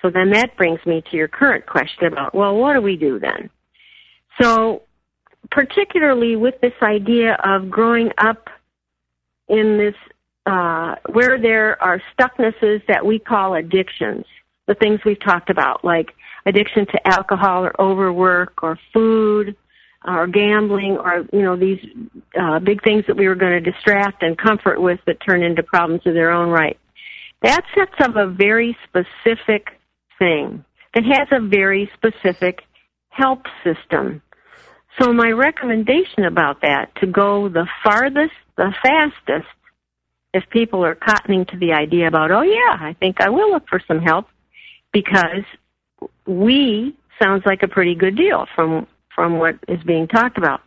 [SPEAKER 3] So then that brings me to your current question about, well, what do we do then? So, particularly with this idea of growing up in this, uh, where there are stucknesses that we call addictions, the things we've talked about, like addiction to alcohol or overwork or food or gambling or, you know, these uh, big things that we were going to distract and comfort with that turn into problems of their own right. That sets up a very specific thing that has a very specific help system. So my recommendation about that to go the farthest, the fastest, if people are cottoning to the idea about, oh yeah, I think I will look for some help because we sounds like a pretty good deal from from what is being talked about.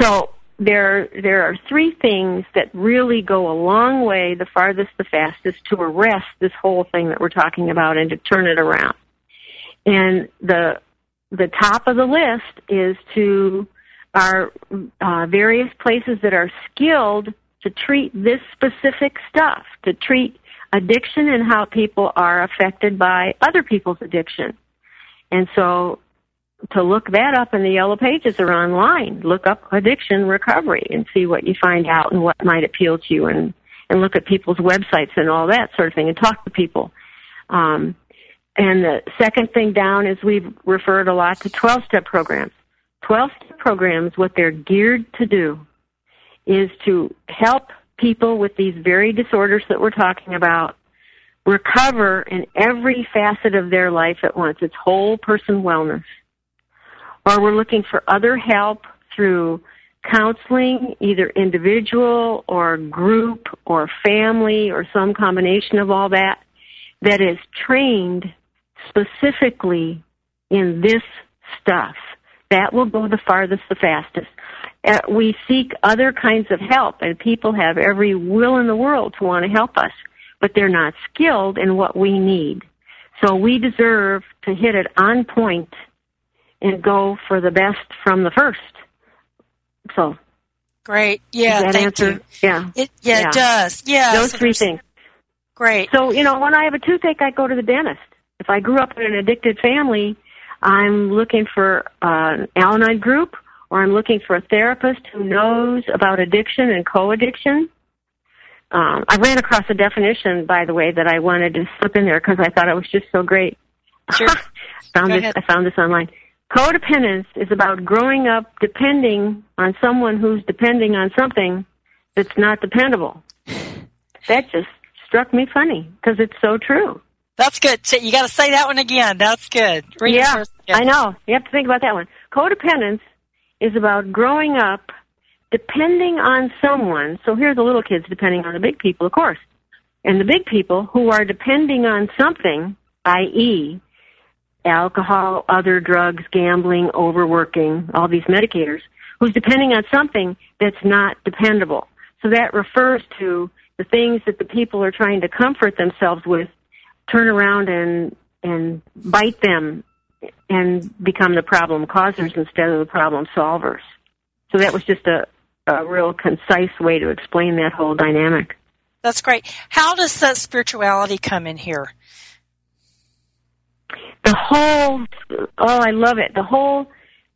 [SPEAKER 3] So there there are three things that really go a long way, the farthest, the fastest, to arrest this whole thing that we're talking about and to turn it around. And the the top of the list is to our uh, various places that are skilled to treat this specific stuff, to treat addiction and how people are affected by other people's addiction. And so to look that up in the yellow pages or online. Look up addiction recovery and see what you find out and what might appeal to you and, and look at people's websites and all that sort of thing and talk to people. Um, and the second thing down is we've referred a lot to 12 step programs. 12 step programs, what they're geared to do is to help people with these very disorders that we're talking about recover in every facet of their life at once. It's whole person wellness or we're looking for other help through counseling, either individual or group or family or some combination of all that, that is trained specifically in this stuff. That will go the farthest, the fastest. Uh, we seek other kinds of help, and people have every will in the world to want to help us, but they're not skilled in what we need. So we deserve to hit it on point and go for the best from the first. So
[SPEAKER 2] great, yeah, thank
[SPEAKER 3] answer?
[SPEAKER 2] you.
[SPEAKER 3] Yeah,
[SPEAKER 2] it, yeah,
[SPEAKER 3] yeah,
[SPEAKER 2] it does. Yeah,
[SPEAKER 3] those
[SPEAKER 2] so
[SPEAKER 3] three things.
[SPEAKER 2] Great.
[SPEAKER 3] So you know, when I have a toothache, I go to the dentist. If I grew up in an addicted family, I'm looking for uh, an Al-Anon group, or I'm looking for a therapist who knows about addiction and co-addiction. Um, I ran across a definition, by the way, that I wanted to slip in there because I thought it was just so great.
[SPEAKER 2] Sure.
[SPEAKER 3] found
[SPEAKER 2] Go
[SPEAKER 3] this.
[SPEAKER 2] ahead.
[SPEAKER 3] I found this online. Codependence is about growing up depending on someone who's depending on something that's not dependable. That just struck me funny because it's so true.
[SPEAKER 2] That's good. So You got to say that one again. That's good. Read
[SPEAKER 3] yeah. I know. You have to think about that one. Codependence is about growing up depending on someone. So here are the little kids depending on the big people, of course. And the big people who are depending on something, i.e., alcohol, other drugs, gambling, overworking, all these medicators, who's depending on something that's not dependable. So that refers to the things that the people are trying to comfort themselves with turn around and and bite them and become the problem causers instead of the problem solvers. So that was just a, a real concise way to explain that whole dynamic.
[SPEAKER 2] That's great. How does that spirituality come in here?
[SPEAKER 3] The whole oh i love it. The whole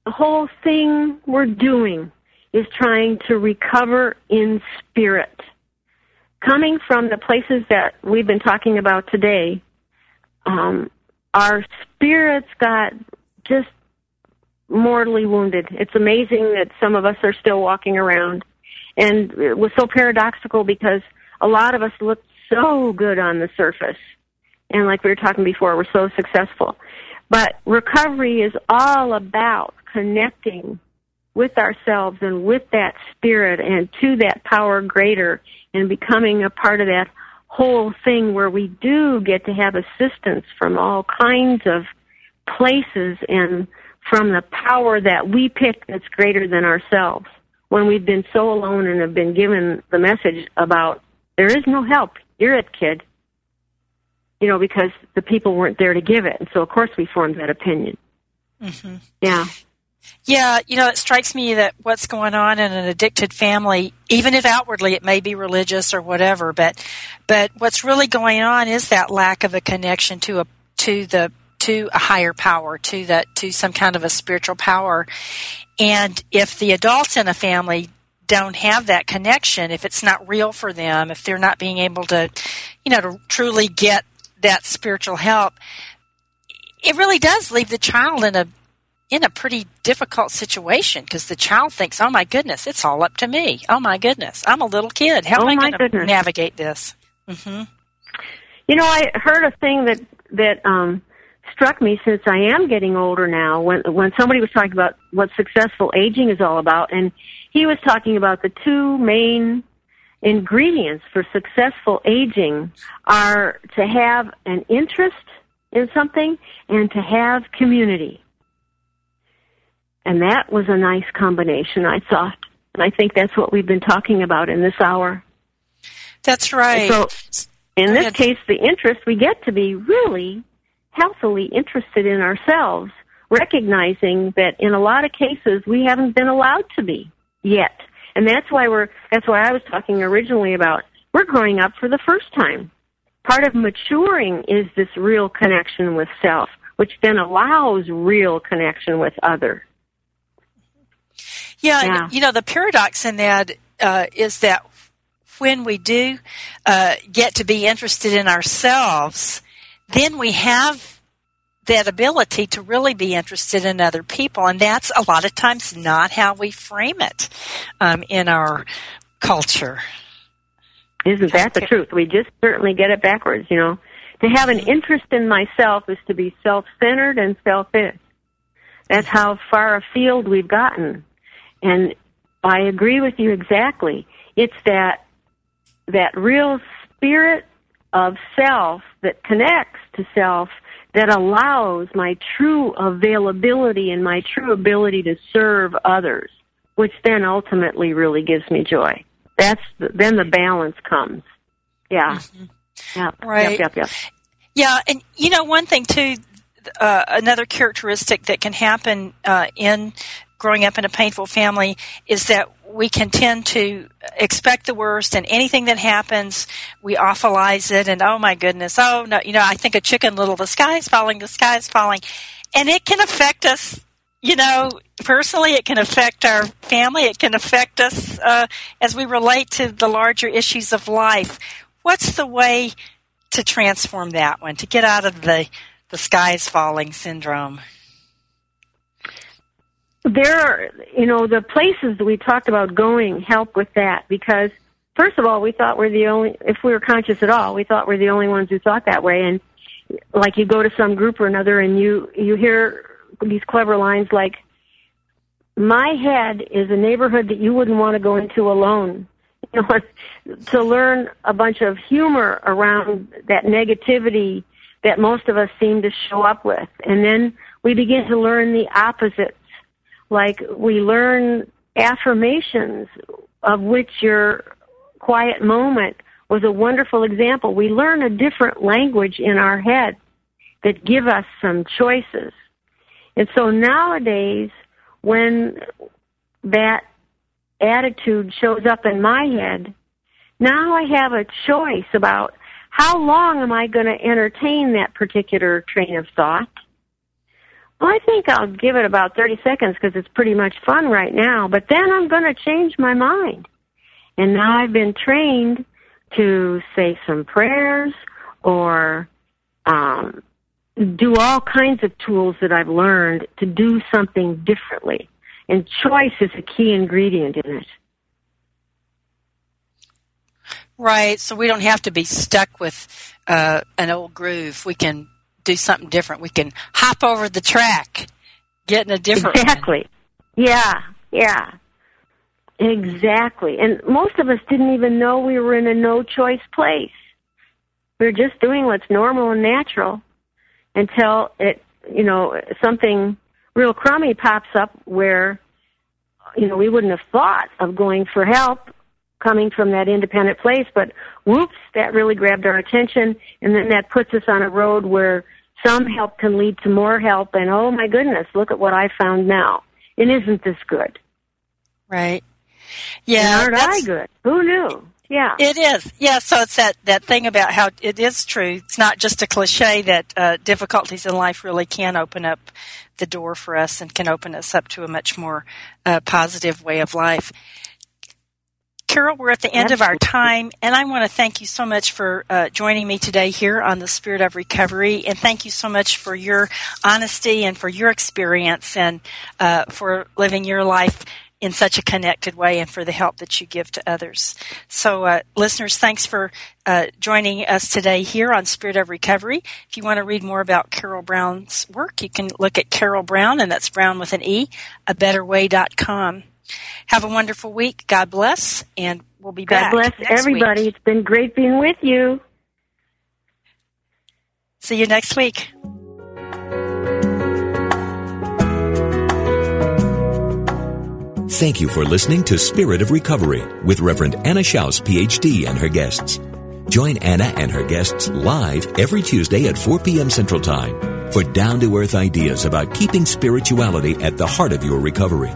[SPEAKER 3] the whole thing we're doing is trying to recover in spirit. Coming from the places that we've been talking about today um, our spirits got just mortally wounded. It's amazing that some of us are still walking around. And it was so paradoxical because a lot of us looked so good on the surface and like we were talking before, we're so successful. But recovery is all about connecting with ourselves and with that spirit and to that power greater and becoming a part of that whole thing where we do get to have assistance from all kinds of places and from the power that we pick that's greater than ourselves when we've been so alone and have been given the message about There is no help. You're it, kid. You know, because the people weren't there to give it. And so, of course, we formed that opinion.
[SPEAKER 2] Mm-hmm.
[SPEAKER 3] Yeah.
[SPEAKER 2] Yeah, you know, it strikes me that what's going on in an addicted family, even if outwardly it may be religious or whatever, but but what's really going on is that lack of a connection to a to the to a higher power, to that to some kind of a spiritual power. And if the adults in a family don't have that connection, if it's not real for them, if they're not being able to, you know, to truly get that spiritual help, it really does leave the child in a in a pretty difficult situation because the child thinks, "Oh my goodness, it's all up to me. Oh my goodness, I'm a little kid. How
[SPEAKER 3] oh
[SPEAKER 2] am
[SPEAKER 3] I
[SPEAKER 2] going
[SPEAKER 3] to
[SPEAKER 2] navigate this?" Mm-hmm.
[SPEAKER 3] You know, I heard a thing that that um, struck me since I am getting older now. When when somebody was talking about what successful aging is all about, and he was talking about the two main ingredients for successful aging are to have an interest in something and to have community. And that was a nice combination, I thought. And I think that's what we've been talking about in this hour.
[SPEAKER 2] That's right.
[SPEAKER 3] So, in this case, the interest, we get to be really healthily interested in ourselves, recognizing that in a lot of cases we haven't been allowed to be yet. And that's why we're, that's why I was talking originally about we're growing up for the first time. Part of maturing is this real connection with self, which then allows real connection with other.
[SPEAKER 2] Yeah, yeah. you know, the paradox in that uh, is that when we do uh, get to be interested in ourselves, then we have that ability to really be interested in other people. And that's a lot of times not how we frame it um, in our culture.
[SPEAKER 3] Isn't that the truth? We just certainly get it backwards, you know. To have an interest in myself is to be self centered and selfish. That's how far afield we've gotten. And I agree with you exactly. It's that that real spirit of self that connects to self that allows my true availability and my true ability to serve others, which then ultimately really gives me joy. That's the, then the balance comes. Yeah.
[SPEAKER 2] Mm-hmm.
[SPEAKER 3] Yeah.
[SPEAKER 2] Right.
[SPEAKER 3] Yep, yep, yep.
[SPEAKER 2] Yeah, and you know one thing too, uh, another characteristic that can happen uh, in growing up in a painful family is that we can tend to expect the worst and anything that happens we awfulize it and oh my goodness oh no you know i think a chicken little the sky is falling the sky is falling. And it can affect us you know personally it can affect our family it can affect us uh, as we relate to the larger issues of life. What's the way to transform that one to get out of the the sky is falling syndrome
[SPEAKER 3] there are, you know, the places that we talked about going help with that because, first of all, we thought we're the only, if we were conscious at all, we thought we're the only ones who thought that way. And like you go to some group or another and you, you hear these clever lines like, my head is a neighborhood that you wouldn't want to go into alone. You know, to learn a bunch of humor around that negativity that most of us seem to show up with. And then we begin to learn the opposite like we learn affirmations of which your quiet moment was a wonderful example. We learn a different language in our head that give us some choices. And so nowadays, when that attitude shows up in my head, now I have a choice about how long am I going to entertain that particular train of thought? Well, I think I'll give it about 30 seconds because it's pretty much fun right now, but then I'm going to change my mind. And now I've been trained to say some prayers or um, do all kinds of tools that I've learned to do something differently. And choice is a key ingredient in it.
[SPEAKER 2] Right. So we don't have to be stuck with uh, an old groove. We can do something different. We can hop over the track, get in a different
[SPEAKER 3] exactly.
[SPEAKER 2] One.
[SPEAKER 3] Yeah, yeah, exactly. And most of us didn't even know we were in a no choice place. We were just doing what's normal and natural until it, you know, something real crummy pops up where, you know, we wouldn't have thought of going for help coming from that independent place, but whoops, that really grabbed our attention, and then that puts us on a road where some help can lead to more help, and oh my goodness, look at what I found now. And isn't this good?
[SPEAKER 2] Right. Yeah.
[SPEAKER 3] And aren't I good? Who knew? Yeah.
[SPEAKER 2] It is. Yeah, so it's that, that thing about how it is true. It's not just a cliche that uh, difficulties in life really can open up the door for us and can open us up to a much more uh, positive way of life. Carol, we're at the end of our time, and I want to thank you so much for uh, joining me today here on the Spirit of Recovery, and thank you so much for your honesty and for your experience and uh, for living your life in such a connected way and for the help that you give to others. So, uh, listeners, thanks for uh, joining us today here on Spirit of Recovery. If you want to read more about Carol Browne's work, you can look at Carol Browne, and that's Brown with an E, a betterway.com. Have a wonderful week. God bless, and we'll be
[SPEAKER 3] God
[SPEAKER 2] back.
[SPEAKER 3] God bless everybody.
[SPEAKER 2] Week.
[SPEAKER 3] It's been great being with you.
[SPEAKER 2] See you next week.
[SPEAKER 1] Thank you for listening to Spirit of Recovery with Reverend Anna Schaus, PhD, and her guests. Join Anna and her guests live every Tuesday at 4 p.m. Central Time for down to earth ideas about keeping spirituality at the heart of your recovery.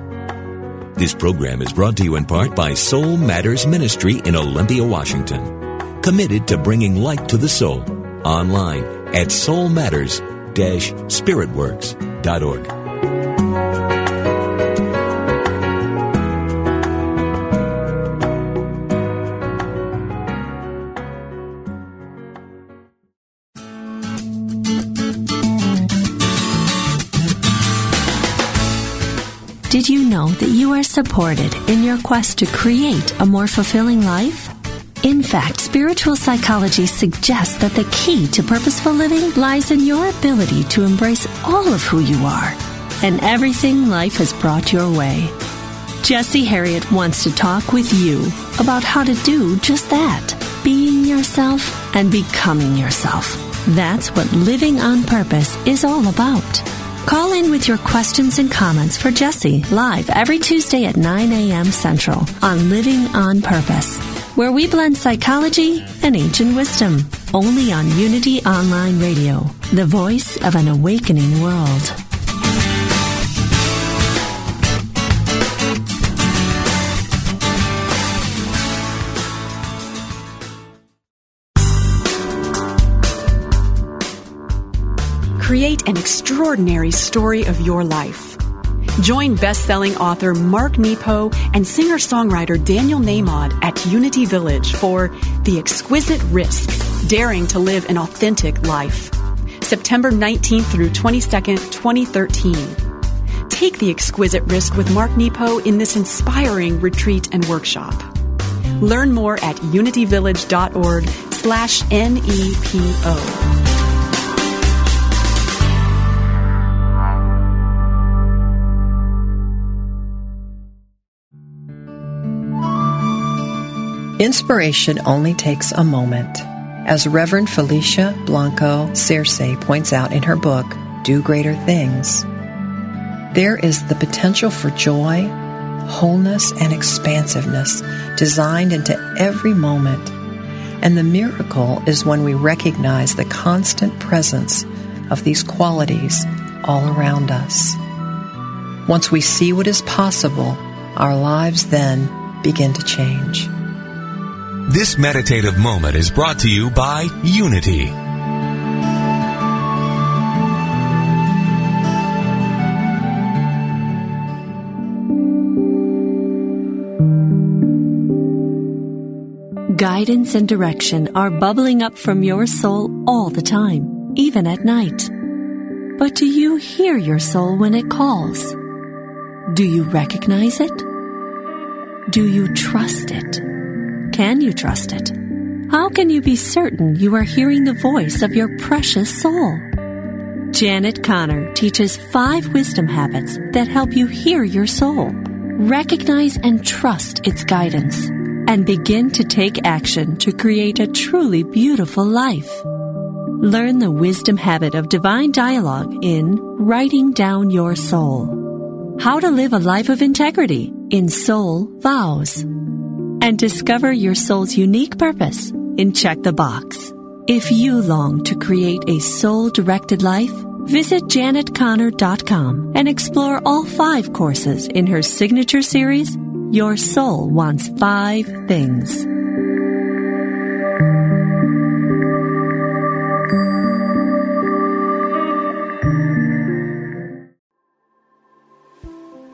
[SPEAKER 1] This program is brought to you in part by Soul Matters Ministry in Olympia, Washington, committed to bringing light to the soul. Online at soulmatters-spiritworks.org.
[SPEAKER 10] know that you are supported in your quest to create a more fulfilling life? In fact, spiritual psychology suggests that the key to purposeful living lies in your ability to embrace all of who you are and everything life has brought your way. Jesse Herriott wants to talk with you about how to do just that being yourself and becoming yourself. That's what living on purpose is all about. Call in with your questions and comments for Jesse live every Tuesday at 9 a.m. Central on Living on Purpose, where we blend psychology and ancient wisdom. Only on Unity Online Radio, the voice of an awakening world.
[SPEAKER 11] Create an extraordinary story of your life. Join best-selling author Mark Nepo and singer-songwriter Daniel Nahmod at Unity Village for The Exquisite Risk, Daring to Live an Authentic Life. September 19th through 22nd, 2013. Take the exquisite risk with Mark Nepo in this inspiring retreat and workshop. Learn more at unityvillage.org slash N-E-P-O.
[SPEAKER 12] Inspiration only takes a moment. As Reverend Felicia Blanco Searcy points out in her book, Do Greater Things, there is the potential for joy, wholeness, and expansiveness designed into every moment. And the miracle is when we recognize the constant presence of these qualities all around us. Once we see what is possible, our lives then begin to change.
[SPEAKER 1] This meditative moment is brought to you by Unity.
[SPEAKER 10] Guidance and direction are bubbling up from your soul all the time, even at night. But do you hear your soul when it calls? Do you recognize it? Do you trust it? Can you trust it? How can you be certain you are hearing the voice of your precious soul? Janet Conner teaches five wisdom habits that help you hear your soul, recognize and trust its guidance, and begin to take action to create a truly beautiful life. Learn the wisdom habit of divine dialogue in Writing Down Your Soul. How to live a life of integrity in Soul Vows. And discover your soul's unique purpose in Check the Box. If you long to create a soul directed life, visit janetconner.com and explore all five courses in her signature series, Your Soul Wants Five Things.